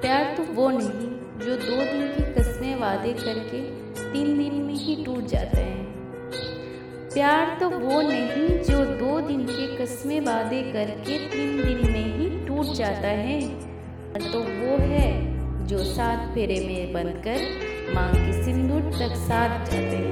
प्यार तो वो नहीं जो दो दिन की कस्में वादे करके तीन दिन में ही टूट जाते हैं। प्यार तो वो नहीं जो दो दिन के कस्में वादे करके तीन दिन में ही टूट जाता है। तो वो है जो सात फेरे में बनकर माँ के सिंदूर तक साथ जाते हैं।